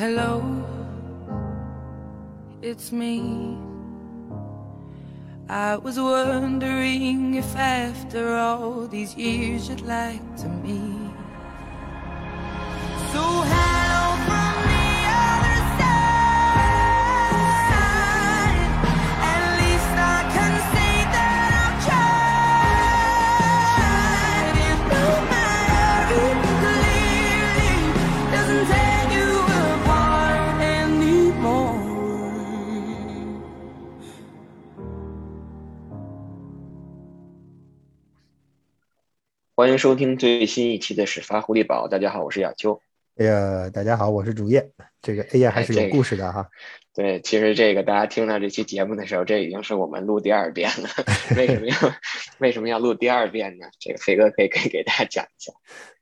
Hello, it's me. I was wondering if after all these years you'd like to meet. 欢迎收听最新一期的始发狐狸堡。大家好，我是亚秋。哎呀，大家好，我是主页。这个哎呀还是有故事的哈。对，其实这个大家听到这期节目的时候，这已经是我们录第二遍了。为什么要 为什么要录第二遍呢？这个飞哥可以可以给大家讲一下。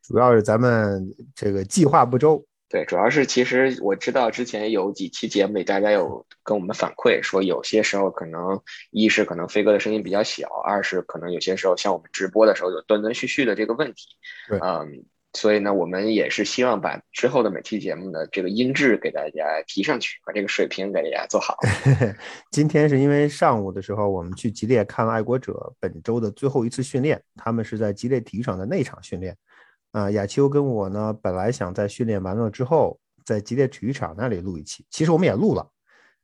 主要是咱们这个计划不周，对，主要是其实我知道之前有几期节目里，大家有跟我们反馈说，有些时候可能一是可能飞哥的声音比较小，二是可能有些时候像我们直播的时候有断断续续的这个问题。对嗯，所以呢，我们也是希望把之后的每期节目的这个音质给大家提上去，把这个水平给大家做好。今天是因为上午的时候我们去吉列看了爱国者本周的最后一次训练，他们是在吉列体育场的内场训练。啊、亚秋跟我呢，本来想在训练完了之后，在吉列体育场那里录一期，其实我们也录了，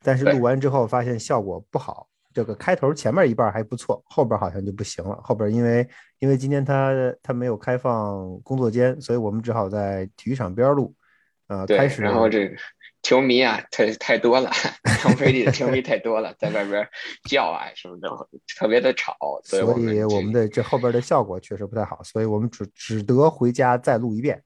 但是录完之后发现效果不好。这个开头前面一半还不错，后边好像就不行了。后边因为因为今天他他没有开放工作间，所以我们只好在体育场边儿录。呃，对开，始然后这个球迷啊，太太多了，汤菲利的球迷太多了，在外边叫啊什么的，特别的吵，所以我们以我们的这后边的效果确实不太好，所以我们只只得回家再录一遍。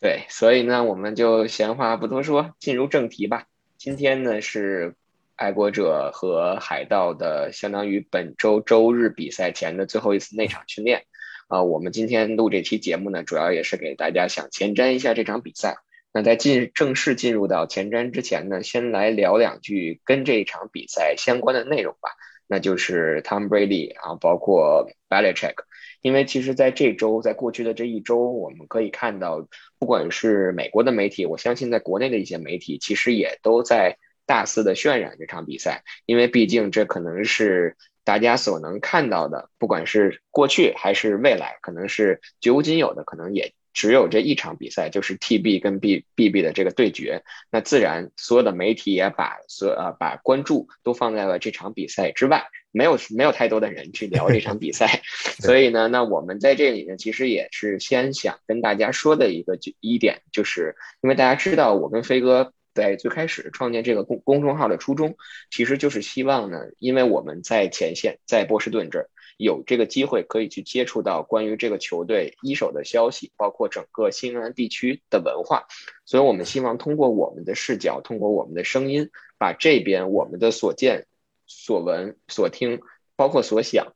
对，所以呢，我们就闲话不多说，进入正题吧。今天呢是爱国者和海盗的相当于本周周日比赛前的最后一次内场训练。啊、我们今天录这期节目呢，主要也是给大家想前瞻一下这场比赛。那在进正式进入到前瞻之前呢，先来聊两句跟这一场比赛相关的内容吧。那就是 Tom Brady 啊，包括 Belichick，因为其实在这周，在过去的这一周，我们可以看到，不管是美国的媒体，我相信在国内的一些媒体，其实也都在大肆的渲染这场比赛，因为毕竟这可能是大家所能看到的，不管是过去还是未来，可能是绝无仅有的，可能也只有这一场比赛，就是 TB 跟 B BB 的这个对决。那自然所有的媒体也把所呃把关注都放在了这场比赛之外，没有没有太多的人去聊这场比赛，所以呢，那我们在这里呢，其实也是先想跟大家说的一个就一点，就是因为大家知道我跟飞哥。在最开始创建这个公公众号的初衷，其实就是希望呢，因为我们在前线，在波士顿这儿有这个机会可以去接触到关于这个球队一手的消息，包括整个新英格兰地区的文化，所以我们希望通过我们的视角，通过我们的声音，把这边我们的所见、所闻、所听，包括所想，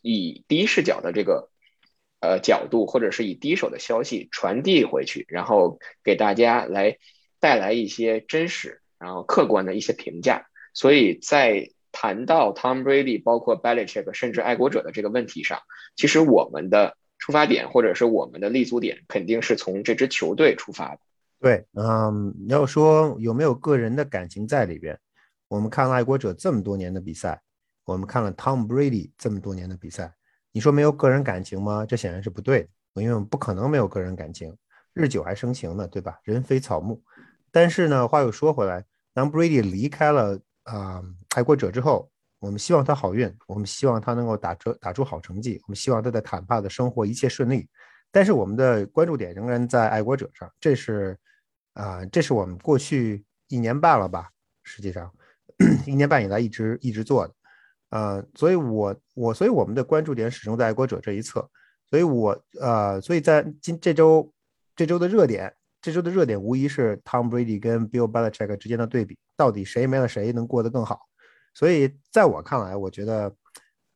以第一视角的这个呃角度，或者是以第一手的消息传递回去，然后给大家来带来一些真实，然后客观的一些评价。所以在谈到 Tom Brady、包括 Belichick 甚至爱国者的这个问题上，其实我们的出发点或者是我们的立足点，肯定是从这支球队出发的。对，嗯，你要说有没有个人的感情在里边？我们看了爱国者这么多年的比赛，我们看了 Tom Brady 这么多年的比赛，你说没有个人感情吗？这显然是不对的，因为我们不可能没有个人感情，日久还生情呢，对吧？人非草木。但是呢，话又说回来，当 Brady 离开了啊、爱国者之后，我们希望他好运，我们希望他能够打出打出好成绩，我们希望他在坦帕的生活一切顺利。但是我们的关注点仍然在爱国者上，这是啊、这是我们过去一年半了吧，实际上一年半以来一直一直做的，呃，所以我我所以我们的关注点始终在爱国者这一侧，所以我呃，所以在今这周这周的热点，这周的热点无疑是 Tom Brady 跟 Bill Belichick 之间的对比，到底谁没了谁能过得更好？所以在我看来，我觉得，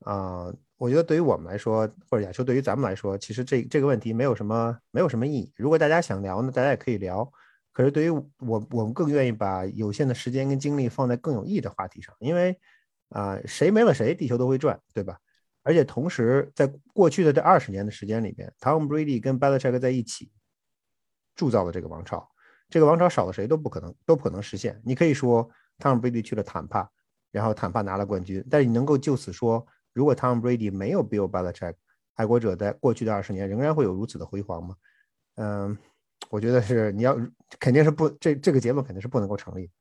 啊、我觉得对于我们来说，或者亚秋对于咱们来说，其实这这个问题没有什么没有什么意义。如果大家想聊呢，大家也可以聊。可是对于我，我们更愿意把有限的时间跟精力放在更有意义的话题上，因为啊、谁没了谁，地球都会转，对吧？而且同时，在过去的这二十年的时间里边，Tom Brady 跟 Belichick 在一起铸造了这个王朝。这个王朝少了谁都不可能，都不可能实现。你可以说汤姆· Brady 去了坦帕，然后坦帕拿了冠军，但是你能够就此说，如果汤姆· Brady 没有 Bill Belichick，爱国者在过去的二十年仍然会有如此的辉煌吗？嗯，我觉得是你要肯定是不，这这个结论肯定是不能够成立。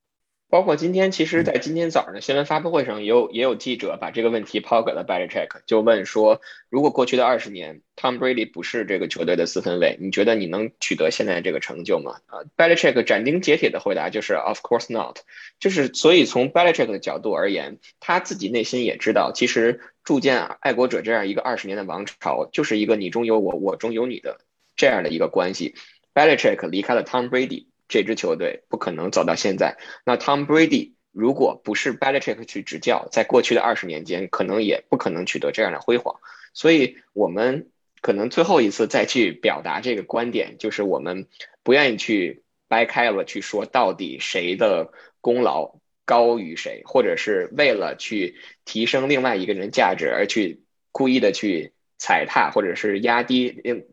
包括今天，其实，在今天早上的新闻发布会上，也有也有记者把这个问题抛给了 Belichick，就问说，如果过去的二十年，Tom Brady 不是这个球队的四分卫，你觉得你能取得现在这个成就吗？啊，Belichick 斩钉截铁的回答就是 Of course not。就是所以从 Belichick 的角度而言，他自己内心也知道，其实铸建爱国者这样一个二十年的王朝，就是一个你中有我，我中有你的这样的一个关系。Belichick 离开了 Tom Brady。这支球队不可能走到现在。那 Tom Brady 如果不是 Belichick 去执教，在过去的二十年间，可能也不可能取得这样的辉煌。所以，我们可能最后一次再去表达这个观点，就是我们不愿意去掰开了去说到底谁的功劳高于谁，或者是为了去提升另外一个人价值而去故意的去踩踏，或者是压低另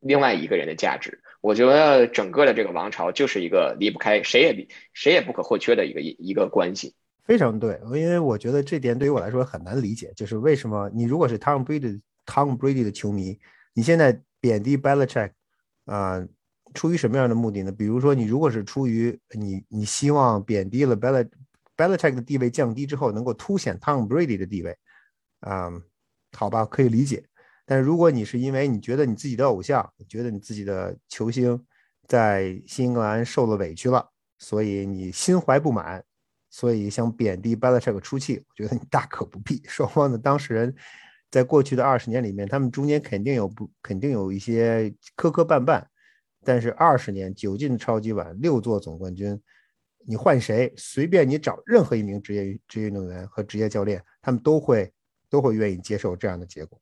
另外一个人的价值。我觉得整个的这个王朝就是一个离不开谁也谁也不可或缺的一个一一个关系。非常对，因为我觉得这点对于我来说很难理解，就是为什么你如果是 Tom Brady Tom Brady 的球迷，你现在贬低 Belichick 啊，出于什么样的目的呢？比如说你如果是出于你你希望贬低了 Bel Belichick 的地位降低之后，能够凸显 Tom Brady 的地位，啊，好吧，可以理解。但是如果你是因为你觉得你自己的偶像，觉得你自己的球星在新英格兰受了委屈了，所以你心怀不满，所以想贬低 Belichick 出气，我觉得你大可不必。双方的当事人在过去的二十年里面，他们中间肯定有不肯定有一些磕磕绊绊，但是二十年九进超级碗六座总冠军，你换谁，随便你找任何一名职业职业运动员和职业教练，他们都会都会愿意接受这样的结果。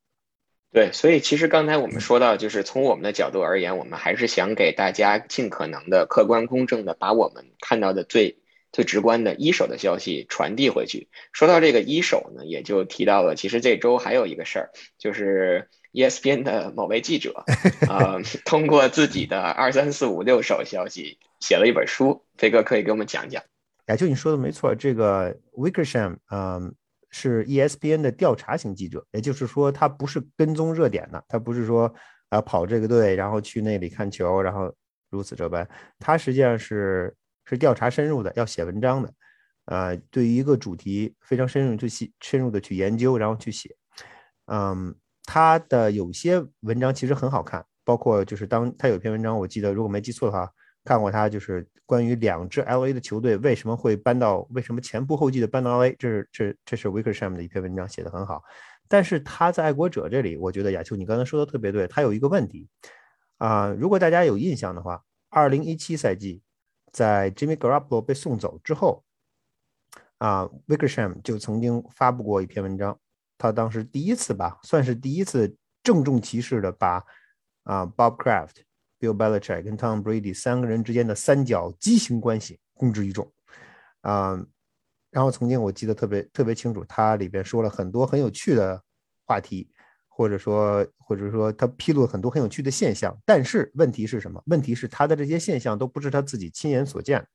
对，所以其实刚才我们说到，就是从我们的角度而言，我们还是想给大家尽可能的客观公正的把我们看到的最最直观的一手的消息传递回去。说到这个一手呢，也就提到了，其实这周还有一个事儿，就是 ESPN 的某位记者啊，通过自己的二三四五六手消息写了一本书。飞哥可以给我们讲讲。哎，就你说的没错，这个 Wickersham，嗯。是 ESPN 的调查型记者，也就是说，他不是跟踪热点的，他不是说啊跑这个队，然后去那里看球，然后如此这般。他实际上是是调查深入的，要写文章的，呃，对于一个主题非常深入去深入的去研究，然后去写。嗯，他的有些文章其实很好看，包括就是当他有篇文章，我记得如果没记错的话。看过他就是关于两支 L A 的球队为什么会搬到为什么前仆后继的搬到 L A，这是这这是 Wickersham 的一篇文章写的很好，但是他在爱国者这里，我觉得亚秋你刚才说的特别对，他有一个问题啊，如果大家有印象的话，二零一七赛季在 Jimmy Garoppolo 被送走之后啊，Wickersham 就曾经发布过一篇文章，他当时第一次吧，算是第一次郑重其事的把啊 Bob Kraft。Bill Belichick 跟 Tom Brady 三个人之间的三角畸形关系公之于众，啊，然后曾经我记得特别特别清楚，他里边说了很多很有趣的话题，或者说或者说他披露了很多很有趣的现象，但是问题是什么？问题是他的这些现象都不是他自己亲眼所见，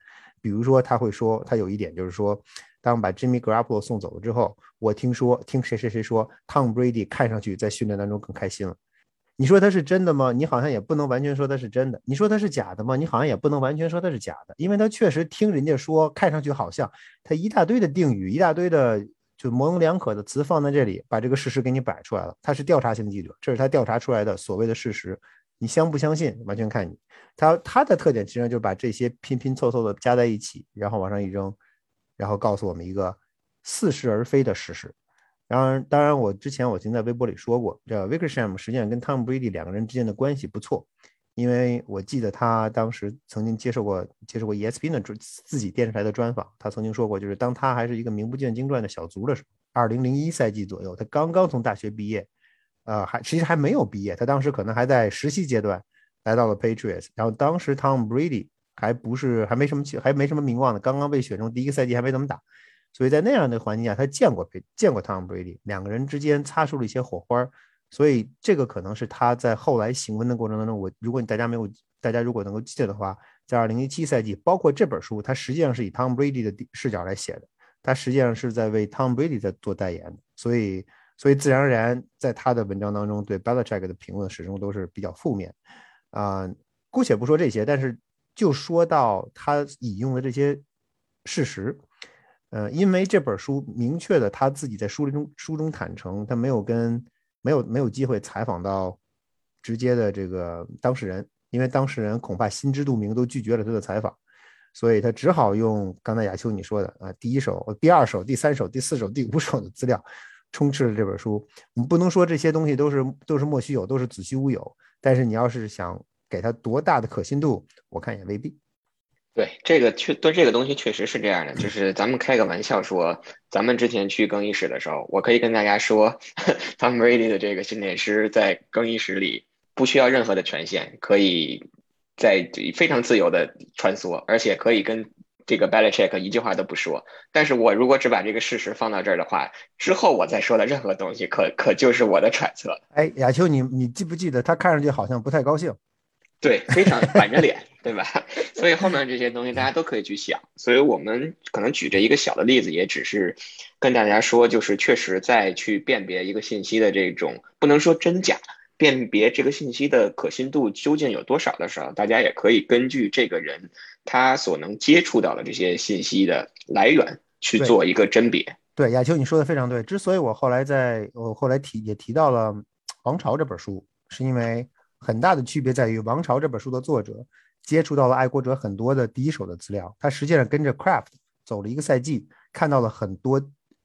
比如说他会说，他有一点就是说，当把 Jimmy Garoppolo 送走了之后，我听说听谁谁谁说，Tom Brady 看上去在训练当中更开心了。你说它是真的吗？你好像也不能完全说它是真的。你说它是假的吗？你好像也不能完全说它是假的，因为它确实听人家说，看上去好像它一大堆的定语，一大堆的就模棱两可的词放在这里，把这个事实给你摆出来了。他是调查型记者，这是他调查出来的所谓的事实，你相不相信，完全看你。他他的特点其实就是把这些拼拼凑凑的加在一起，然后往上一扔，然后告诉我们一个似是而非的事实。当然，当然，我之前我曾经在微博里说过，这 Wickersham 实际上跟 Tom Brady 两个人之间的关系不错，因为我记得他当时曾经接受过接受过 ESPN 的自己电视台的专访，他曾经说过，就是当他还是一个名不见经传的小卒的时候，二零零一赛季左右，他刚刚从大学毕业，呃，还其实还没有毕业，他当时可能还在实习阶段，来到了 Patriots，然后当时 Tom Brady 还不是还没什么还没什么名望呢，刚刚被选中，第一个赛季还没怎么打。所以在那样的环境下，他见过见过 Tom Brady，两个人之间擦出了一些火花所以这个可能是他在后来行文的过程当中，我如果大家没有大家如果能够记得的话，在二零一七赛季，包括这本书，它实际上是以 Tom Brady 的视角来写的，他实际上是在为 Tom Brady 在做代言，所以，所以自然而然，在他的文章当中，对 Belichick 的评论始终都是比较负面。啊，姑且不说这些，但是就说到他引用的这些事实，呃，因为这本书明确的他自己在书中书中坦诚，他没有跟没有没有机会采访到直接的这个当事人。因为当事人恐怕心知肚明，都拒绝了他的采访，所以他只好用刚才亚秋你说的啊，第一手、第二手、第三手、第四手、第五手的资料充斥了这本书。我们不能说这些东西都是都是莫须有，都是子虚乌有。但是你要是想给他多大的可信度，我看也未必。对这个确对这个东西确实是这样的，就是咱们开个玩笑说，咱们之前去更衣室的时候，我可以跟大家说，Tom Brady 的这个训练师在更衣室里。不需要任何的权限，可以在非常自由的穿梭，而且可以跟这个 Belichick 一句话都不说。但是我如果只把这个事实放到这儿的话，之后我再说的任何东西，可可就是我的揣测。哎，亚秋，你你记不记得他看上去好像不太高兴？对，非常 板着脸，对吧？所以后面这些东西大家都可以去想。所以我们可能举着一个小的例子，也只是跟大家说，就是确实在去辨别一个信息的这种，不能说真假。辨别这个信息的可信度究竟有多少的时候，大家也可以根据这个人他所能接触到的这些信息的来源去做一个甄别。对，亚秋你说的非常对。之所以我后来在我后来提也提到了《王朝》这本书，是因为很大的区别在于，《王朝》这本书的作者接触到了爱国者很多的第一手的资料，他实际上跟着 Craft 走了一个赛季，看到了很多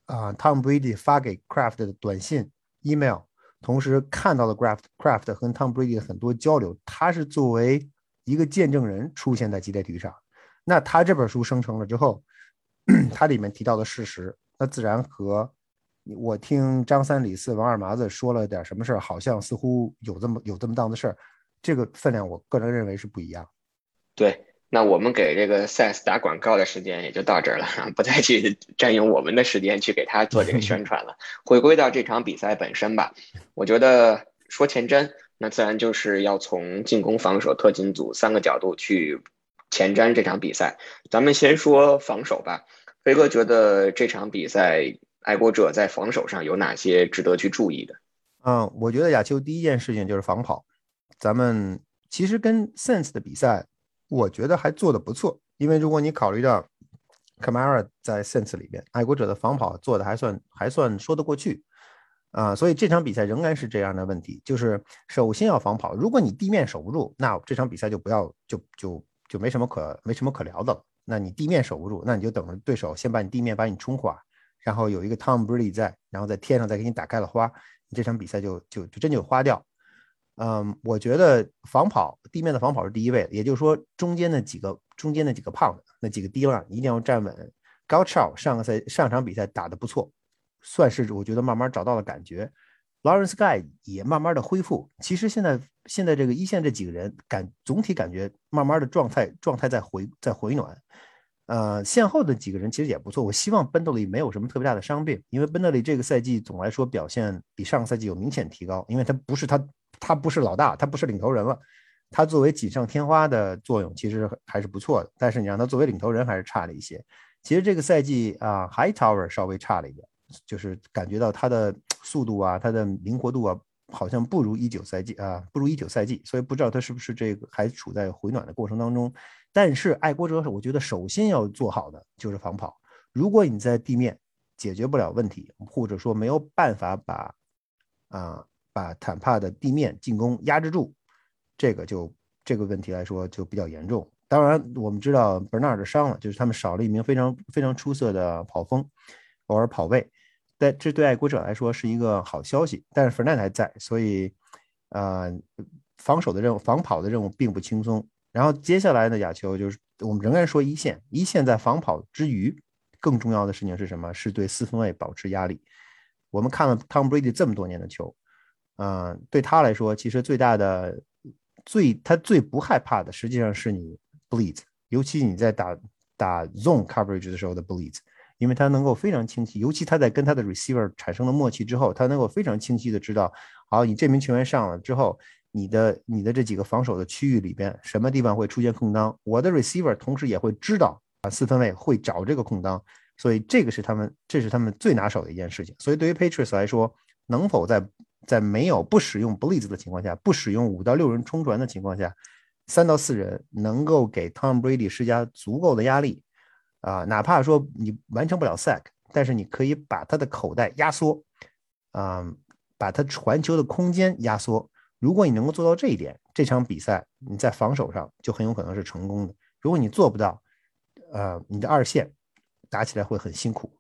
啊，Tom Brady 发给 Craft 的短信、email。同时看到了 Craft Craft 和 Tom Brady 的很多交流，他是作为一个见证人出现在激烈体育场。那他这本书生成了之后，他里面提到的事实，那自然和我听张三李四王二麻子说了点什么事儿，好像似乎有这么有这么档子事儿，这个分量我个人认为是不一样。对。那我们给这个 Sense 打广告的时间也就到这儿了，不再去占用我们的时间去给他做这个宣传了。回归到这场比赛本身吧，我觉得说前瞻，那自然就是要从进攻、防守、特勤组三个角度去前瞻这场比赛。咱们先说防守吧，飞哥觉得这场比赛爱国者在防守上有哪些值得去注意的？嗯，我觉得亚秋第一件事情就是防跑。咱们其实跟 Sense 的比赛。我觉得还做的不错，因为如果你考虑到 Camara 在 Sense 里边，爱国者的防跑做的还算还算说得过去啊，所以这场比赛仍然是这样的问题，就是首先要防跑。如果你地面守不住，那这场比赛就不要就就就没什么可没什么可聊的了。那你地面守不住，那你就等着对手先把你地面把你冲垮，然后有一个 Tom Brady 在，然后在天上再给你打开了花，你这场比赛就就就真就花掉。嗯，我觉得防跑地面的防跑是第一位的，也就是说中间的几个中间的几个胖子，那几个低浪一定要站稳。高超上个赛上场比赛打得不错，算是我觉得慢慢找到了感觉。Lawrence Guy 也慢慢的恢复。其实现在现在这个一线这几个人感总体感觉慢慢的状态状态在回在回暖。呃，线后的几个人其实也不错。我希望奔德里没有什么特别大的伤病，因为奔德里这个赛季总来说表现比上个赛季有明显提高，因为他不是他。他不是老大，他不是领头人了。他作为锦上添花的作用其实还是不错的，但是你让他作为领头人还是差了一些。其实这个赛季啊，High Tower 稍微差了一点，就是感觉到他的速度啊，他的灵活度啊，好像不如一九赛季啊，不如一九赛季。所以不知道他是不是这个还处在回暖的过程当中。但是爱国者，我觉得首先要做好的就是防跑。如果你在地面解决不了问题，或者说没有办法把啊。把坦帕的地面进攻压制住，这个就这个问题来说就比较严重。当然，我们知道 Bernard 伤了，就是他们少了一名非常非常出色的跑锋，偶尔跑位，但这对爱国者来说是一个好消息。但是 Bernard 还在，所以呃，防守的任务、防跑的任务并不轻松。然后接下来呢，亚球就是我们仍然说一线，一线在防跑之余，更重要的事情是什么？是对四分卫保持压力。我们看了 Tom Brady 这么多年的球。嗯，对他来说，其实最大的、最他最不害怕的，实际上是你 blitz，尤其你在打打 zone coverage 的时候的 blitz，因为他能够非常清晰，尤其他在跟他的 receiver 产生了默契之后，他能够非常清晰的知道，好，你这名球员上了之后，你的你的这几个防守的区域里边，什么地方会出现空当，我的 receiver 同时也会知道啊，四分卫会找这个空当，所以这个是他们这是他们最拿手的一件事情。所以对于 Patriots 来说，能否在在没有不使用 blitz 的情况下，不使用五到六人冲传的情况下，三到四人能够给 Tom Brady 施加足够的压力啊，哪怕说你完成不了 sack，但是你可以把他的口袋压缩，啊，把他传球的空间压缩。如果你能够做到这一点，这场比赛你在防守上就很有可能是成功的。如果你做不到，呃，你的二线打起来会很辛苦。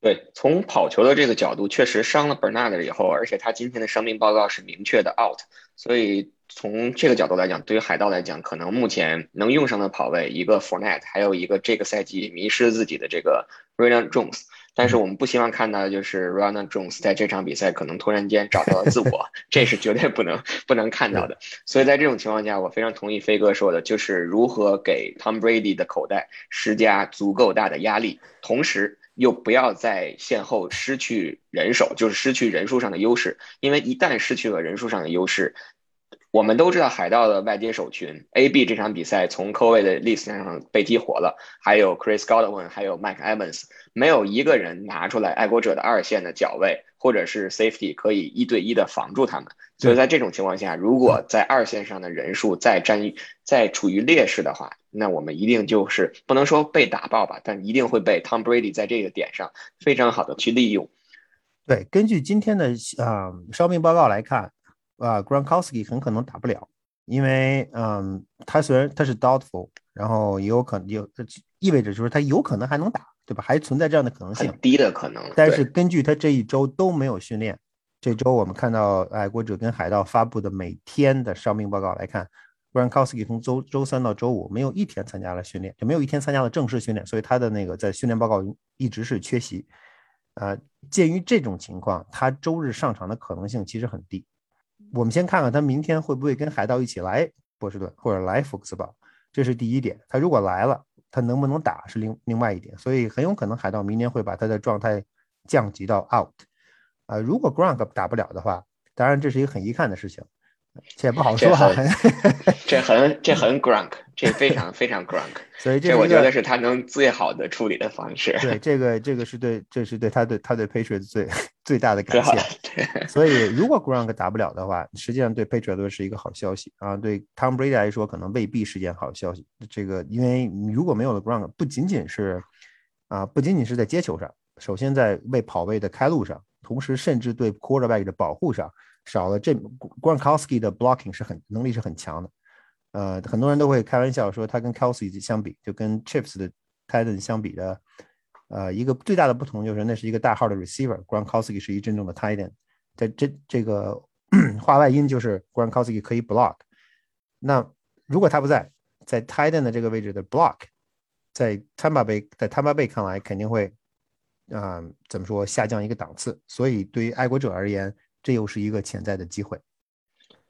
对，从跑球的这个角度，确实伤了 Bernard 以后，而且他今天的伤病报告是明确的 out，所以从这个角度来讲，对于海盗来讲，可能目前能用上的跑位一个 Fournette，还有一个这个赛季迷失自己的这个 r a n Jones。但是我们不希望看到的就是 r o n a Jones 在这场比赛可能突然间找到了自我，这是绝对不能不能看到的。所以在这种情况下，我非常同意飞哥说的，就是如何给 Tom Brady 的口袋施加足够大的压力，同时又不要在线后失去人手，就是失去人数上的优势。因为一旦失去了人数上的优势，我们都知道海盗的外接手群，A B 这场比赛从科位的 list 上被激活了，还有 Chris Godwin，还有 Mike Evans，没有一个人拿出来爱国者的二线的脚位或者是 safety 可以一对一的防住他们。所以在这种情况下，如果在二线上的人数再占再处于劣势的话，那我们一定就是不能说被打爆吧，但一定会被 Tom Brady 在这个点上非常好的去利用。对，根据今天的啊伤病报告来看。啊，Gronkowski 很可能打不了，因为嗯，他虽然他是 doubtful，然后也有可能有意味着就是他有可能还能打，对吧？还存在这样的可能性，低的可能。但是根据他这一周都没有训练，这周我们看到爱国者跟海盗发布的每天的伤病报告来看，Gronkowski 从周周三到周五没有一天参加了训练，就没有一天参加了正式训练，所以他的那个在训练报告一直是缺席。啊，鉴于这种情况，他周日上场的可能性其实很低。我们先看看他明天会不会跟海盗一起来波士顿或者来福克斯堡，这是第一点。他如果来了，他能不能打是另另外一点。所以很有可能海盗明年会把他的状态降级到 out。啊，如果 Gronk 打不了的话，当然这是一个很遗憾的事情。这也不好说，这很这很 Gronk，这非常非常 Gronk，所以这我觉得是他能最好的处理的方式。对，这个这个是对，这是对他对他对 Patriots 最最大的感谢。所以如果 Gronk 打不了的话，实际上对 Patriots 是一个好消息啊。对 Tom Brady 来说，可能未必是件好消息。这个因为如果没有了 Gronk，不仅仅是啊，不仅仅是在接球上，首先在为跑位的开路上，同时甚至对 Quarterback 的保护上。少了这 Gronkowski 的 blocking 是很能力是很强的，呃，很多人都会开玩笑说他跟 Kelsey 相比，就跟 Chips 的 Titan 相比的，呃，一个最大的不同就是那是一个大号的 receiver，Gronkowski 是一真正的 Titan，在这这个 话外音就是 Gronkowski 可以 block，那如果他不在，在 Titan 的这个位置的 block，在 Tampa Bay 在 Tampa Bay 看来肯定会啊怎么说下降一个档次，所以对于爱国者而言。这又是一个潜在的机会。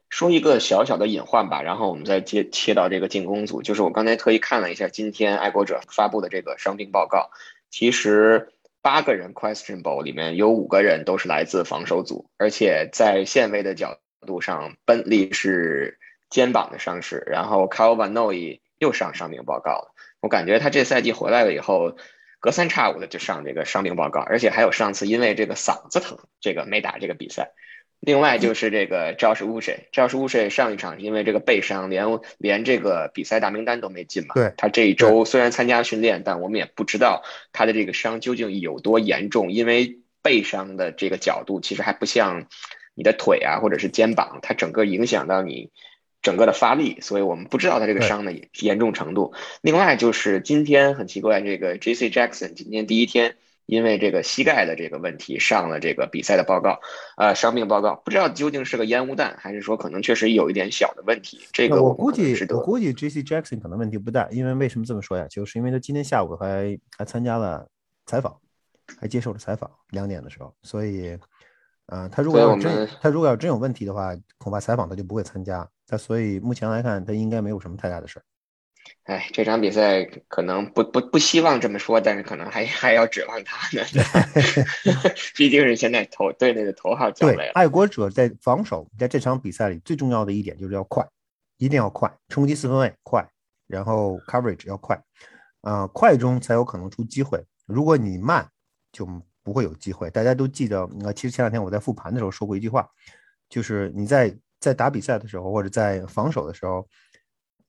说一个小小的隐患吧，然后我们再接切到这个进攻组。就是我刚才特意看了一下今天爱国者发布的这个伤病报告，其实八个人 questionable 里面有五个人都是来自防守组，而且在线位的角度上，本利是肩膀的伤势，然后 Kyle Van Noy 又上伤病报告了。我感觉他这赛季回来了以后。隔三差五的就上这个伤病报告，而且还有上次因为这个嗓子疼，这个没打这个比赛。另外就是这个赵世乌谁，赵世乌谁上一场因为这个背伤，连连这个比赛大名单都没进嘛。对，他这一周虽然参加训练，但我们也不知道他的这个伤究竟有多严重，因为背伤的这个角度其实还不像你的腿啊或者是肩膀，它整个影响到你。整个的发力，所以我们不知道他这个伤的严重程度。另外就是今天很奇怪，这个 J.C. Jackson 今天第一天因为这个膝盖的这个问题上了这个比赛的报告，呃，伤病报告，不知道究竟是个烟雾弹，还是说可能确实有一点小的问题。这个我估计，我估计 J.C. Jackson 可能问题不大，因为为什么这么说呀？就是因为他今天下午还还参加了采访，还接受了采访，两点的时候，所以，呃，他如果要真他如果要真有问题的话，恐怕采访他就不会参加。他所以目前来看，他应该没有什么太大的事儿。哎，这场比赛可能不不不希望这么说，但是可能还还要指望他呢。毕竟是现在头队内的头号将对，爱国者在防守，在这场比赛里最重要的一点就是要快，一定要快，冲击四分卫快，然后 coverage 要快，啊，快中才有可能出机会。如果你慢，就不会有机会。大家都记得，呃，其实前两天我在复盘的时候说过一句话，就是你在在打比赛的时候或者在防守的时候，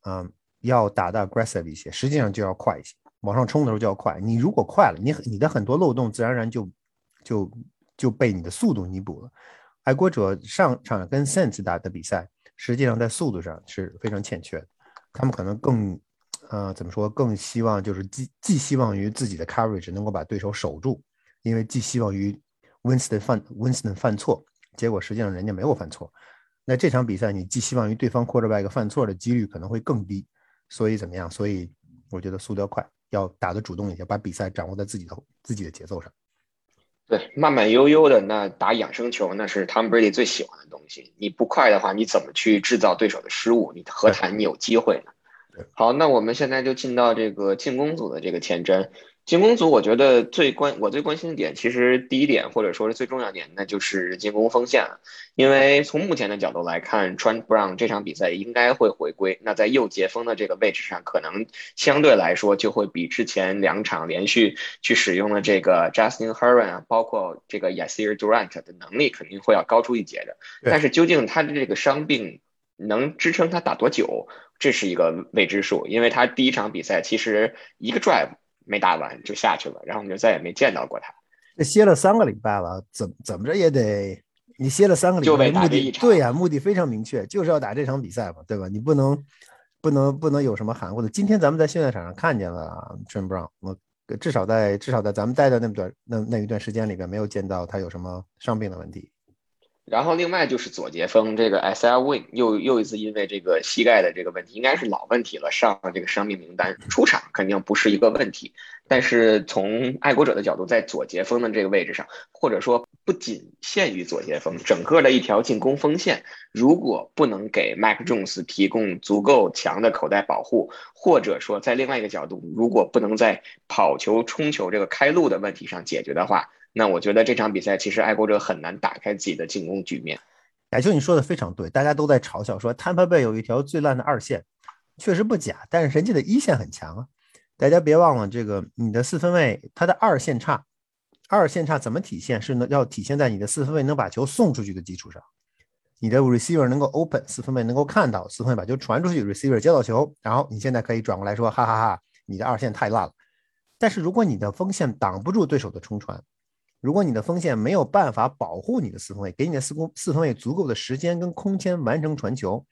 嗯。要打的 aggressive 一些，实际上就要快一些，往上冲的时候就要快。你如果快了，你你的很多漏洞自然而然就就就被你的速度弥补了。爱国者上场跟 Sense 打的比赛，实际上在速度上是非常欠缺的。他们可能更呃怎么说，更希望就是寄寄希望于自己的 coverage 能够把对手守住，因为寄希望于 Winston 犯 Winston 犯错，结果实际上人家没有犯错。那这场比赛你寄希望于对方 quarterback 犯错的几率可能会更低。所以怎么样？所以我觉得速度要快，要打得主动一些，把比赛掌握在自己的自己的节奏上。对，慢慢悠悠的那打养生球，那是 Tom Brady 最喜欢的东西。你不快的话，你怎么去制造对手的失误？你何谈你有机会呢？好，那我们现在就进到这个进攻组的这个前瞻。进攻组，我觉得最关我最关心的点，其实第一点或者说是最重要点，那就是进攻锋线了。因为从目前的角度来看，Trent Brown 这场比赛应该会回归。那在右截锋的这个位置上，可能相对来说就会比之前两场连续去使用的这个 Justin Heron 啊，包括这个 Yasir Durant 的能力肯定会要高出一截的。但是究竟他的这个伤病能支撑他打多久，这是一个未知数。因为他第一场比赛其实一个 drive。没打完就下去了，然后我们就再也没见到过他。那歇了三个礼拜了，怎怎么着也得你歇了三个礼拜，目的对呀，目的非常明确，就是要打这场比赛嘛，对吧？你不能不能不能有什么含糊的。今天咱们在训练场上看见了 Trim Brown，我至少在至少在咱们待的那么短那那一段时间里边，没有见到他有什么伤病的问题。然后另外就是左截锋这个 S L Win 又又一次因为这个膝盖的这个问题，应该是老问题了，上了这个伤病名单，出场肯定不是一个问题。但是从爱国者的角度，在左截锋的这个位置上，或者说不仅限于左截锋，整个的一条进攻锋线，如果不能给 Mac Jones 提供足够强的口袋保护，或者说在另外一个角度，如果不能在跑球、冲球这个开路的问题上解决的话，那我觉得这场比赛其实爱国者很难打开自己的进攻局面。亚秋，你说的非常对，大家都在嘲笑说 Tampa Bay 有一条最烂的二线，确实不假，但是人家的一线很强啊。大家别忘了，这个你的四分卫他的二线差，二线差怎么体现？是能，要体现在你的四分卫能把球送出去的基础上，你的 receiver 能够 open，四分卫能够看到，四分卫把球传出去，receiver 接到球，然后你现在可以转过来说，哈哈哈，你的二线太烂了。但是如果你的锋线挡不住对手的冲传，如果你的锋线没有办法保护你的四分卫，给你的四攻四分卫足够的时间跟空间完成传球，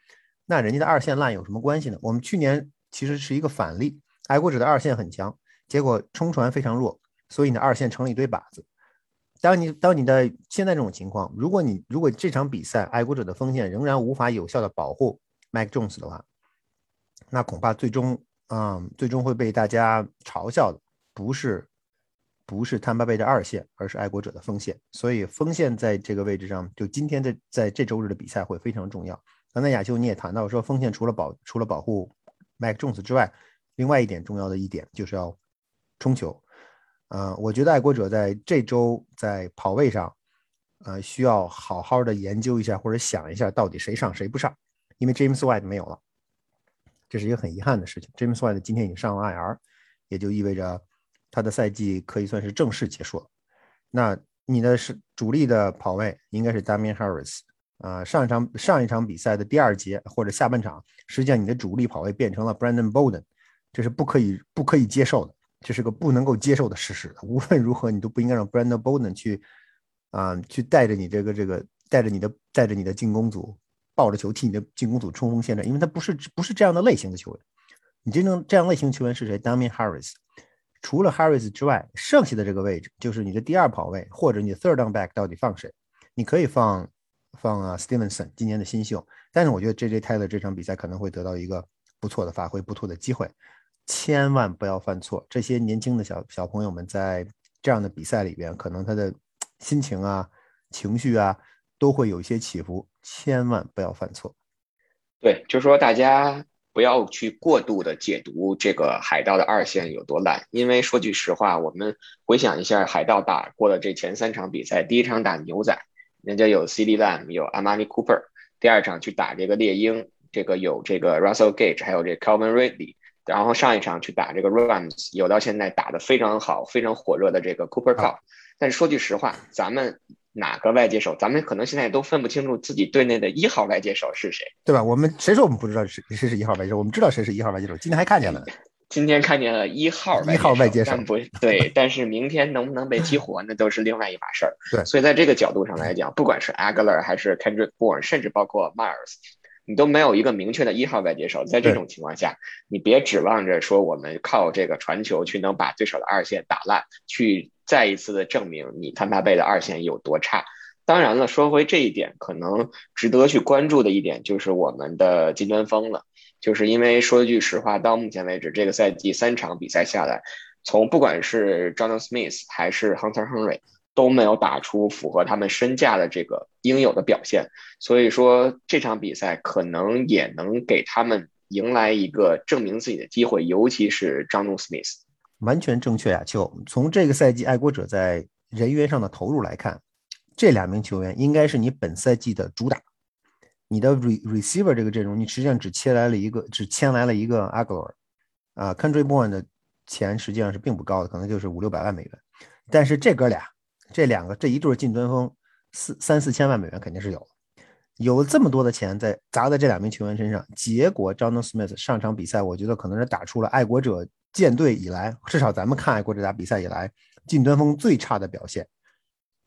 那人家的二线烂有什么关系呢？我们去年其实是一个反例，爱国者的二线很强，结果冲传非常弱，所以你的二线成了一堆靶子。当你当你的现在这种情况，如果你如果这场比赛爱国者的锋线仍然无法有效的保护 Mac Jones 的话，那恐怕最终嗯最终会被大家嘲笑的不是。不是坦巴贝的二线，而是爱国者的锋线，所以锋线在这个位置上，就今天的在这周日的比赛会非常重要。刚才亚秋你也谈到说，锋线除了保除了保护 Mac Jones 之外，另外一点重要的一点就是要冲球。呃，我觉得爱国者在这周在跑位上，呃，需要好好的研究一下或者想一下，到底谁上谁不上，因为 James White 没有了，这是一个很遗憾的事情。James White 今天已经上了 IR，也就意味着。他的赛季可以算是正式结束了。那你的是主力的跑位应该是 d a m i n Harris 啊。上一场上一场比赛的第二节或者下半场，实际上你的主力跑位变成了 Brandon Bolden，这是不可以不可以接受的，这是个不能够接受的事实。无论如何，你都不应该让 Brandon Bolden 去啊去带着你这个这个带着你的带着你的进攻组抱着球替你的进攻组冲锋陷阵，因为他不是不是这样的类型的球员。你真正这样类型球员是谁 d a m i n Harris。除了 Harris 之外，剩下的这个位置就是你的第二跑位，或者你的 third down back 到底放谁？你可以放放啊 Stevenson 今年的新秀，但是我觉得 JJ Taylor 这场比赛可能会得到一个不错的发挥，不错的机会。千万不要犯错，这些年轻的小小朋友们在这样的比赛里边，可能他的心情啊、情绪啊都会有一些起伏，千万不要犯错。对，就是说大家。不要去过度的解读这个海盗的二线有多烂，因为说句实话，我们回想一下海盗打过的这前三场比赛，第一场打牛仔，人家有 C.D. Lamb，有 Amani Cooper；第二场去打这个猎鹰，这个有这个 Russell Gage，还有这 Calvin Ridley；然后上一场去打这个 Rams，有到现在打得非常好、非常火热的这个 Cooper Cup。但是说句实话，咱们哪个外接手，咱们可能现在都分不清楚自己队内的一号外接手是谁，对吧？我们谁说我们不知道谁谁是一号外接手？我们知道谁是一号外接手，今天还看见了。今天看见了一号一号外接手，不对，但是明天能不能被激活，那都是另外一码事儿。对，所以在这个角度上来讲，不管是 Agler 还是 Kendrick Bourne，甚至包括 Myers，你都没有一个明确的一号外接手。在这种情况下，你别指望着说我们靠这个传球去能把对手的二线打烂，去。再一次的证明你坦帕贝的二线有多差。当然了，说回这一点，可能值得去关注的一点就是我们的金端峰了。就是因为说句实话，到目前为止这个赛季三场比赛下来，从不管是 Jonathan Smith 还是 Hunter Henry 都没有打出符合他们身价的这个应有的表现。所以说这场比赛可能也能给他们迎来一个证明自己的机会，尤其是 Jonathan Smith。完全正确呀，就从这个赛季爱国者在人员上的投入来看，这两名球员应该是你本赛季的主打。你的 re receiver 这个阵容，你实际上只签来了一个，只签来了一个 Aguilar，啊，Country Born 的钱实际上是并不高的，可能就是五六百万美元。但是这哥俩，这两个这一对进端锋，四三四千万美元肯定是有有这么多的钱在砸在这两名球员身上，结果 Jonathan Smith 上场比赛，我觉得可能是打出了爱国者。舰队以来，至少咱们看爱国者打比赛以来，近端锋最差的表现。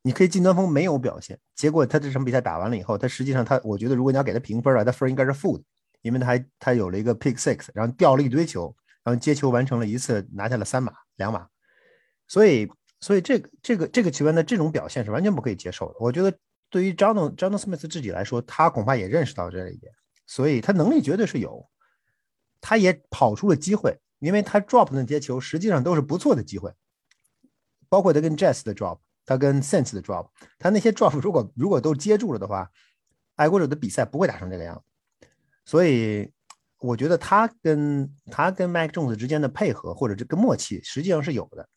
你可以近端锋没有表现，结果他这场比赛打完了以后，他实际上他，我觉得如果你要给他评分啊，他分应该是负的，因为他还他有了一个 pick six，然后掉了一堆球，然后接球完成了一次，拿下了三码两码。所以，所以这个这个这个球员的这种表现是完全不可以接受的。我觉得对于 John John Smith 自己来说，他恐怕也认识到这一点，所以他能力绝对是有，他也跑出了机会。因为他 drop 那接球实际上都是不错的机会，包括他跟 Jazz 的 drop，他跟 Sense 的 drop，他那些 drop 如果如果都接住了的话，爱国者的比赛不会打成这个样子。所以我觉得他跟他跟 Mike Jones 之间的配合或者这个默契实际上是有的。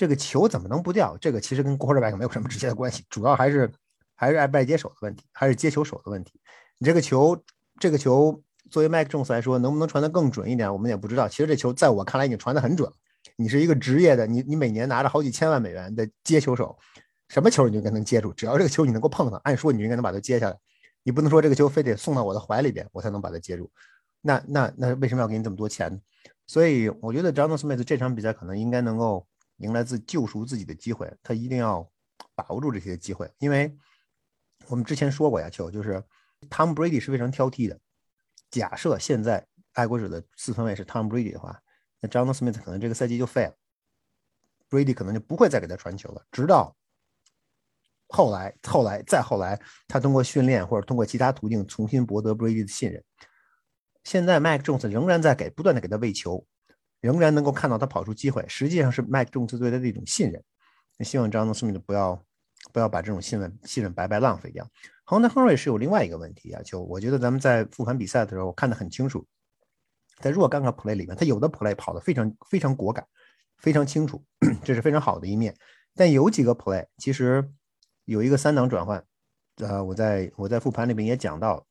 这个球怎么能不掉？这个其实跟 quarterback 没有什么直接的关系，主要还是还是爱外接手的问题，还是接球手的问题。你这个球，这个球。作为麦克琼斯来说，能不能传得更准一点，我们也不知道。其实这球在我看来已经传得很准了。你是一个职业的，你你每年拿着好几千万美元的接球手，什么球你就应该能接住，只要这个球你能够碰上，按说你就应该能把它接下来。你不能说这个球非得送到我的怀里边，我才能把它接住。那那那为什么要给你这么多钱？所以我觉得 John Smith 这场比赛可能应该能够迎来自救赎自己的机会，他一定要把握住这些机会，因为我们之前说过呀，球就是 Tom Brady 是非常挑剔的。假设现在爱国者的四分卫是 Tom Brady 的话，那 John Smith 可能这个赛季就废了，Brady 可能就不会再给他传球了。直到后来，后来再后来，他通过训练或者通过其他途径重新博得 Brady 的信任。现在 Mike Jones 仍然在给不断的给他喂球，仍然能够看到他跑出机会，实际上是 Mike Jones 对他的一种信任。希望 John Smith 不要不要把这种信任信任白白浪费掉。亨特·亨瑞是有另外一个问题啊，就我觉得咱们在复盘比赛的时候，我看得很清楚，在若干个 play 里面，他有的 play 跑得非常非常果敢，非常清楚，这是非常好的一面。但有几个 play 其实有一个三档转换，呃，我在我在复盘里面也讲到，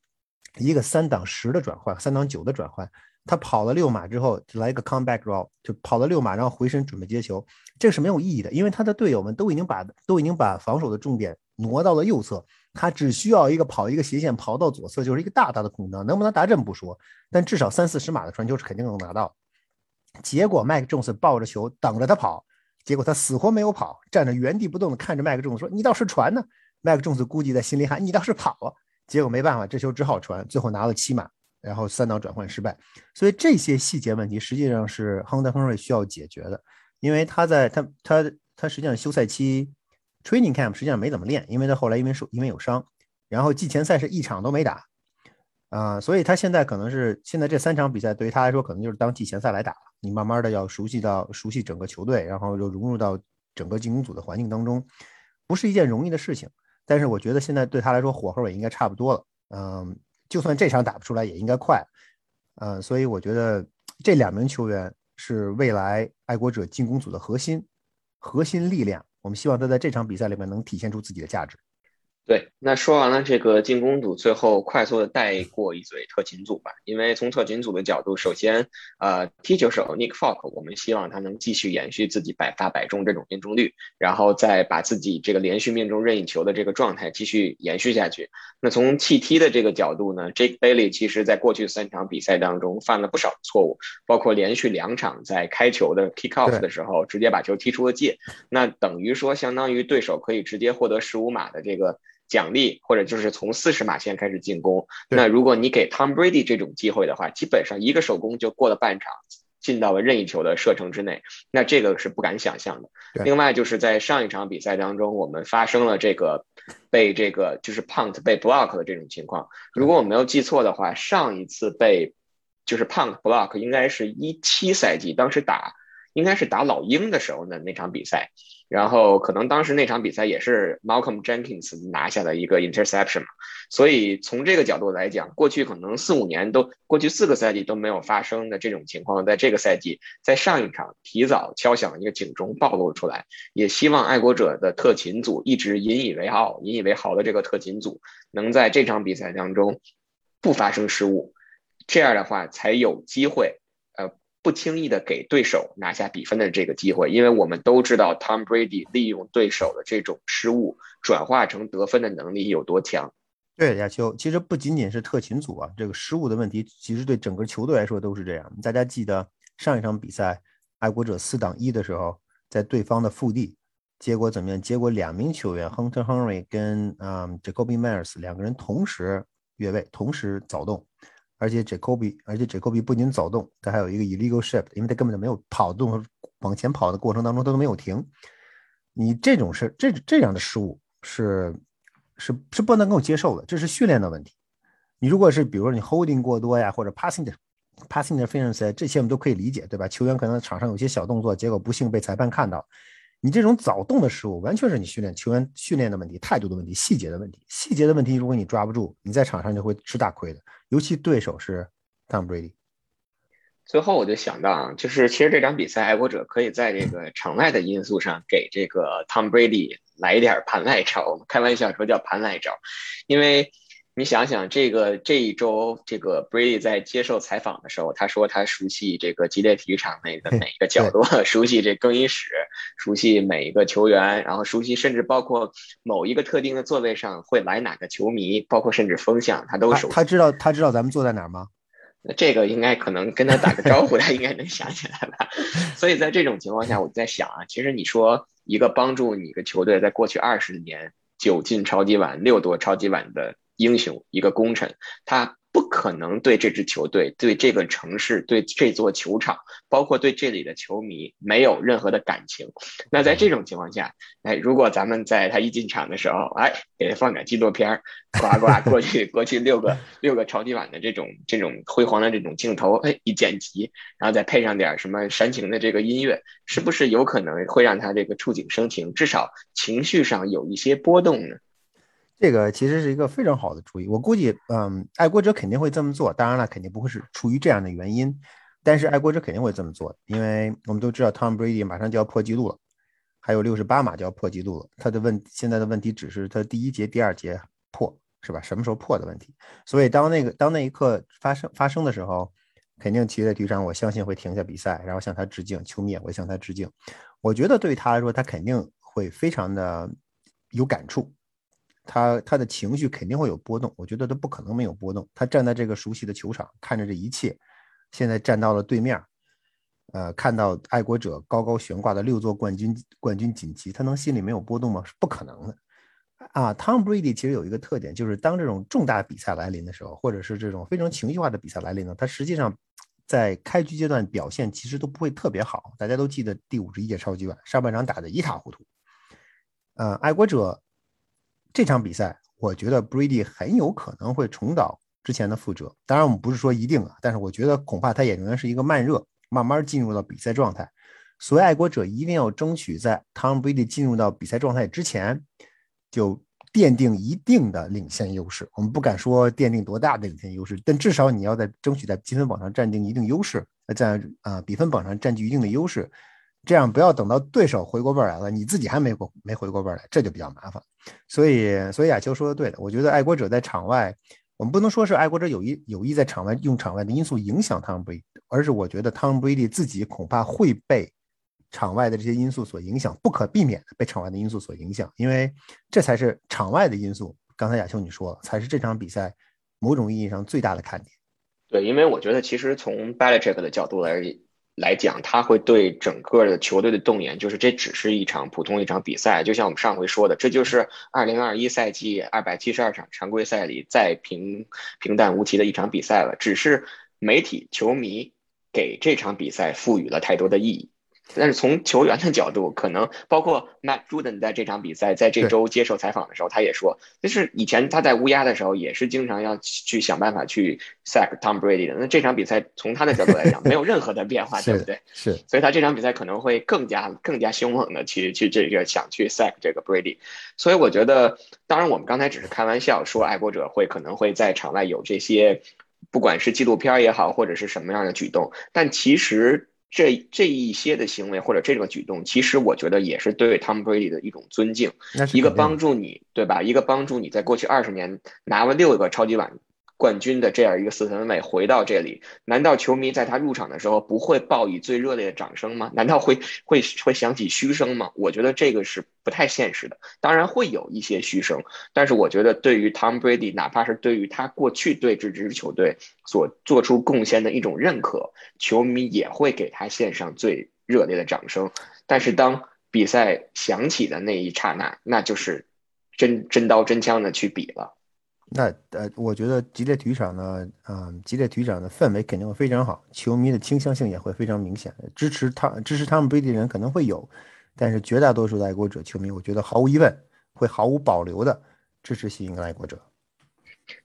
一个三档十的转换，三档九的转换，他跑了六码之后就来一个 comeback roll，就跑了六码，然后回身准备接球，这个是没有意义的，因为他的队友们都已经把都已经把防守的重点挪到了右侧。他只需要一个跑一个斜线跑到左侧，就是一个大大的空当，能不能达阵不说，但至少三四十码的传球是肯定能拿到。结果麦克琼斯抱着球等着他跑，结果他死活没有跑，站着原地不动的看着麦克琼斯说：“你倒是传呢。”麦克琼斯估计在心里喊：“你倒是跑啊！”结果没办法，这球只好传，最后拿了七码，然后三档转换失败。所以这些细节问题实际上是亨德亨瑞需要解决的，因为他在他他他实际上休赛期。Training camp 实际上没怎么练，因为他后来因为受因为有伤，然后季前赛是一场都没打，啊，所以他现在可能是现在这三场比赛对于他来说可能就是当季前赛来打了。你慢慢的要熟悉到熟悉整个球队，然后又融入到整个进攻组的环境当中，不是一件容易的事情。但是我觉得现在对他来说火候也应该差不多了，嗯，就算这场打不出来也应该快，呃，所以我觉得这两名球员是未来爱国者进攻组的核心核心力量。我们希望他在这场比赛里面能体现出自己的价值。对，那说完了这个进攻组，最后快速的带过一嘴特勤组吧。因为从特勤组的角度，首先，呃，踢球手 Nick Folk，我们希望他能继续延续自己百发百中这种命中率，然后再把自己这个连续命中任意球的这个状态继续延续下去。那从弃踢的这个角度呢，Jake Bailey 其实在过去三场比赛当中犯了不少错误，包括连续两场在开球的 kick off 的时候直接把球踢出了界，那等于说相当于对手可以直接获得十五码的这个。奖励或者就是从四十码线开始进攻，那如果你给 Tom Brady 这种机会的话，基本上一个手工就过了半场，进到了任意球的射程之内，那这个是不敢想象的。另外就是在上一场比赛当中，我们发生了这个被这个就是 punt 被 block 的这种情况。如果我没有记错的话，上一次被就是 punt block 应该是一七赛季，当时打应该是打老鹰的时候的那场比赛。然后可能当时那场比赛也是 Malcolm Jenkins 拿下的一个 interception 嘛，所以从这个角度来讲，过去可能四五年都过去四个赛季都没有发生的这种情况，在这个赛季在上一场提早敲响一个警钟暴露出来，也希望爱国者的特勤组一直引以为傲、引以为豪的这个特勤组能在这场比赛当中不发生失误，这样的话才有机会。不轻易的给对手拿下比分的这个机会，因为我们都知道 Tom Brady 利用对手的这种失误转化成得分的能力有多强。对，亚秋，其实不仅仅是特勤组啊，这个失误的问题，其实对整个球队来说都是这样。大家记得上一场比赛，爱国者四挡一的时候，在对方的腹地，结果怎么样？结果两名球员 Hunter Henry 跟嗯 Jacoby Myers 两个人同时越位，同时早动。而且 Jacoby，而且 Jacoby 不仅走动，他还有一个 illegal shift，因为他根本就没有跑动，往前跑的过程当中他都没有停。你这种是这这样的失误是是是不能够接受的，这是训练的问题。你如果是比如说你 holding 过多呀，或者 passing 的 passing 的 interference，这些我们都可以理解，对吧？球员可能场上有些小动作，结果不幸被裁判看到。你这种早动的失误，完全是你训练球员训练的问题、态度的问题、细节的问题。细节的问题，如果你抓不住，你在场上就会吃大亏的。尤其对手是 Tom Brady。最后我就想到啊，就是其实这场比赛，爱国者可以在这个 场外的因素上给这个 Tom Brady 来一点盘外招。开玩笑说叫盘外招，因为。你想想，这个这一周，这个 Brady 在接受采访的时候，他说他熟悉这个激烈体育场内的 每一个角落，熟悉这更衣室，熟悉每一个球员，然后熟悉甚至包括某一个特定的座位上会来哪个球迷，包括甚至风向，他都熟悉。他知道他知道咱们坐在哪儿吗？那这个应该可能跟他打个招呼，他应该能想起来吧。所以在这种情况下，我在想啊，其实你说一个帮助你的球队在过去二十年九进超级碗、六夺超级碗的。英雄一个功臣，他不可能对这支球队、对这个城市、对这座球场，包括对这里的球迷没有任何的感情。那在这种情况下，哎，如果咱们在他一进场的时候，哎，给他放点纪录片儿，呱呱过去过去六个六个超级碗的这种这种辉煌的这种镜头，哎，一剪辑，然后再配上点什么煽情的这个音乐，是不是有可能会让他这个触景生情，至少情绪上有一些波动呢？这个其实是一个非常好的主意，我估计，嗯，爱国者肯定会这么做。当然了，肯定不会是出于这样的原因，但是爱国者肯定会这么做，因为我们都知道，Tom Brady 马上就要破纪录了，还有六十八码就要破纪录了。他的问现在的问题只是他第一节、第二节破，是吧？什么时候破的问题。所以当那个当那一刻发生发生的时候，肯定奇的队长，我相信会停下比赛，然后向他致敬，球迷也会向他致敬。我觉得对他来说，他肯定会非常的有感触。他他的情绪肯定会有波动，我觉得他不可能没有波动。他站在这个熟悉的球场，看着这一切，现在站到了对面，呃，看到爱国者高高悬挂的六座冠军冠军锦旗，他能心里没有波动吗？是不可能的。啊，Tom Brady 其实有一个特点，就是当这种重大比赛来临的时候，或者是这种非常情绪化的比赛来临呢，他实际上在开局阶段表现其实都不会特别好。大家都记得第五十一届超级碗上半场打得一塌糊涂，呃，爱国者。这场比赛，我觉得 Brady 很有可能会重蹈之前的覆辙。当然，我们不是说一定啊，但是我觉得恐怕他也仍然是一个慢热，慢慢进入到比赛状态。所以，爱国者一定要争取在 Tom Brady 进入到比赛状态之前，就奠定一定的领先优势。我们不敢说奠定多大的领先优势，但至少你要在争取在积分榜上占定一定优势，在啊比分榜上占据一定的优势。这样不要等到对手回过味儿来了，你自己还没过没回过味儿来，这就比较麻烦。所以，所以亚秋说的对的，我觉得爱国者在场外，我们不能说是爱国者有意有意在场外用场外的因素影响汤姆布 y 而是我觉得汤姆布利自己恐怕会被场外的这些因素所影响，不可避免的被场外的因素所影响，因为这才是场外的因素。刚才亚秋你说了，才是这场比赛某种意义上最大的看点。对，因为我觉得其实从 Belichick 的角度来。来讲，他会对整个的球队的动员，就是这只是一场普通一场比赛，就像我们上回说的，这就是二零二一赛季二百七十二场常规赛里再平平淡无奇的一场比赛了，只是媒体球迷给这场比赛赋予了太多的意义。但是从球员的角度，可能包括 Matt Juden 在这场比赛在这周接受采访的时候，他也说，就是以前他在乌鸦的时候，也是经常要去想办法去 sack Tom Brady 的。那这场比赛从他的角度来讲，没有任何的变化，对不对？是，所以他这场比赛可能会更加更加凶猛的去去这个想去 sack 这个 Brady。所以我觉得，当然我们刚才只是开玩笑说，爱国者会可能会在场外有这些，不管是纪录片也好，或者是什么样的举动，但其实。这这一些的行为或者这个举动，其实我觉得也是对 Tom Brady 的一种尊敬，一个帮助你，对吧？一个帮助你在过去二十年拿了六个超级碗。冠军的这样一个四分卫回到这里，难道球迷在他入场的时候不会报以最热烈的掌声吗？难道会会会响起嘘声吗？我觉得这个是不太现实的。当然会有一些嘘声，但是我觉得对于 Tom Brady，哪怕是对于他过去对这支球队所做出贡献的一种认可，球迷也会给他献上最热烈的掌声。但是当比赛响起的那一刹那，那就是真真刀真枪的去比了。那呃，我觉得吉列体育场呢，嗯，吉列体育场的氛围肯定会非常好，球迷的倾向性也会非常明显，支持他支持他们贝蒂的人可能会有，但是绝大多数的爱国者球迷，我觉得毫无疑问会毫无保留的支持新英格兰爱国者。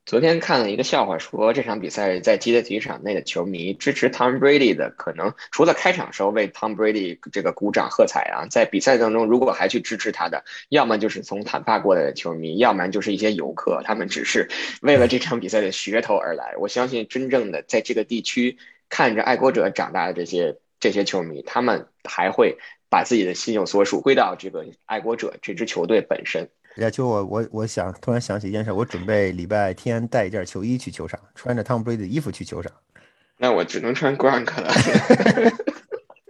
昨天看了一个笑话，说这场比赛在基德体育场内的球迷支持 Tom Brady 的，可能除了开场时候为 Tom Brady 这个鼓掌喝彩啊，在比赛当中如果还去支持他的，要么就是从坦帕过来的球迷，要么就是一些游客，他们只是为了这场比赛的噱头而来。我相信真正的在这个地区看着爱国者长大的这些这些球迷，他们还会把自己的心有所属归到这个爱国者这支球队本身。亚秋，我我我想突然想起一件事，我准备礼拜天带一件球衣去球场，穿着汤姆布雷迪的衣服去球场。那我只能穿 Gronk 了。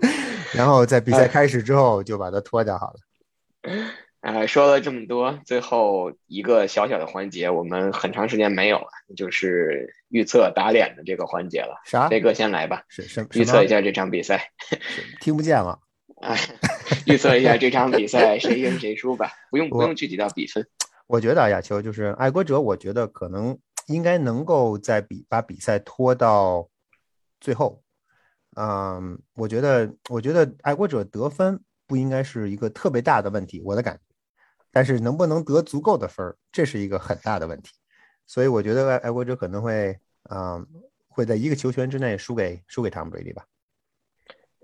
然后在比赛开始之后就把它脱掉好了。呃，说了这么多，最后一个小小的环节，我们很长时间没有了，就是预测打脸的这个环节了。啥？飞哥先来吧。是什预测一下这场比赛。听不见了。啊，预测一下这场比赛谁 赢谁输吧，不用不用具体到比分。我觉得啊，亚秋就是爱国者，我觉得可能应该能够在比把比赛拖到最后。嗯，我觉得我觉得爱国者得分不应该是一个特别大的问题，我的感觉。但是能不能得足够的分儿，这是一个很大的问题。所以我觉得爱爱国者可能会，嗯，会在一个球权之内输给输给汤姆布雷迪吧。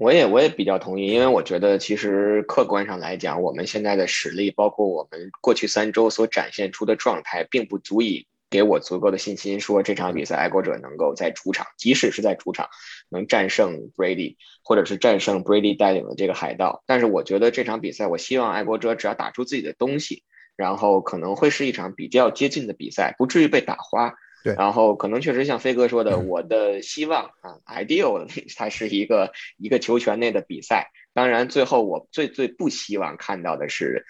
我也我也比较同意，因为我觉得其实客观上来讲，我们现在的实力，包括我们过去三周所展现出的状态，并不足以给我足够的信心，说这场比赛爱国者能够在主场，即使是在主场，能战胜 Brady，或者是战胜 Brady 带领的这个海盗。但是我觉得这场比赛，我希望爱国者只要打出自己的东西，然后可能会是一场比较接近的比赛，不至于被打花。对，然后可能确实像飞哥说的，我的希望啊，ideal 它是一个一个球权内的比赛。当然，最后我最最不希望看到的是，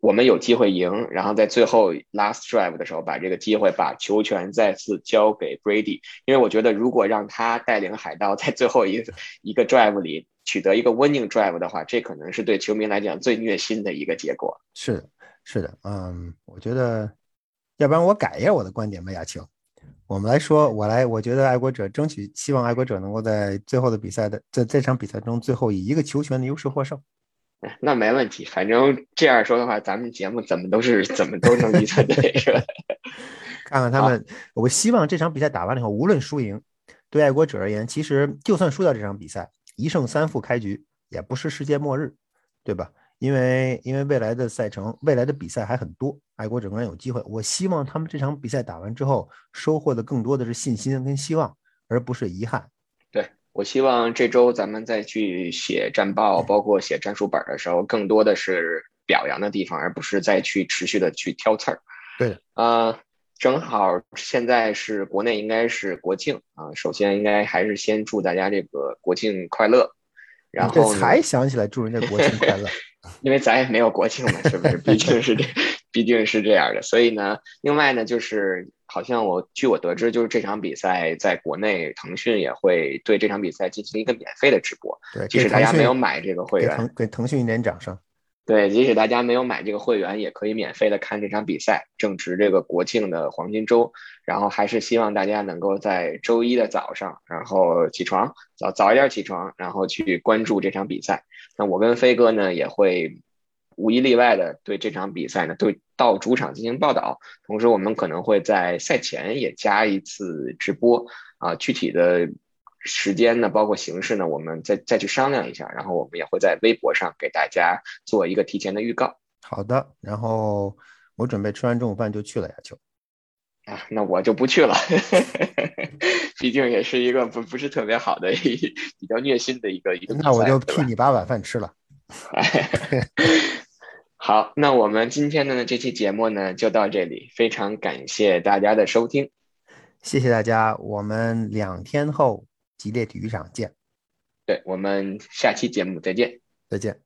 我们有机会赢，然后在最后 last drive 的时候把这个机会把球权再次交给 Brady。因为我觉得，如果让他带领海盗在最后一一个 drive 里取得一个 winning drive 的话，这可能是对球迷来讲最虐心的一个结果。是的，是的，嗯，我觉得。要不然我改一下我的观点吧，亚青。我们来说，我来，我觉得爱国者争取，希望爱国者能够在最后的比赛的在这场比赛中，最后以一个球权的优势获胜。那没问题，反正这样说的话，咱们节目怎么都是怎么都能预测对，是吧？看看他们，我希望这场比赛打完了以后，无论输赢，对爱国者而言，其实就算输掉这场比赛，一胜三负开局也不是世界末日，对吧？因为因为未来的赛程、未来的比赛还很多，爱国者仍然有机会。我希望他们这场比赛打完之后，收获的更多的是信心跟希望，而不是遗憾。对我希望这周咱们再去写战报，包括写战术本的时候，更多的是表扬的地方，而不是再去持续的去挑刺儿。对，呃，正好现在是国内应该是国庆啊，首先应该还是先祝大家这个国庆快乐。然后才想起来祝人家国庆快乐，因为咱也没有国庆嘛，是不是？毕竟是这，毕竟是这样的。所以呢，另外呢，就是好像我据我得知，就是这场比赛在国内腾讯也会对这场比赛进行一个免费的直播。对，即使大家没有买这个会员，给腾讯一点掌声。对，即使大家没有买这个会员，也可以免费的看这场比赛，正值这个国庆的黄金周。然后还是希望大家能够在周一的早上，然后起床早早一点起床，然后去关注这场比赛。那我跟飞哥呢，也会无一例外的对这场比赛呢，对到主场进行报道。同时，我们可能会在赛前也加一次直播啊，具体的。时间呢，包括形式呢，我们再再去商量一下，然后我们也会在微博上给大家做一个提前的预告。好的，然后我准备吃完中午饭就去了呀，就啊，那我就不去了，毕竟也是一个不不是特别好的一比较虐心的一个一个。那我就替你把晚饭吃了。好，那我们今天的呢这期节目呢就到这里，非常感谢大家的收听，谢谢大家，我们两天后。激烈体育场见，对我们下期节目再见，再见。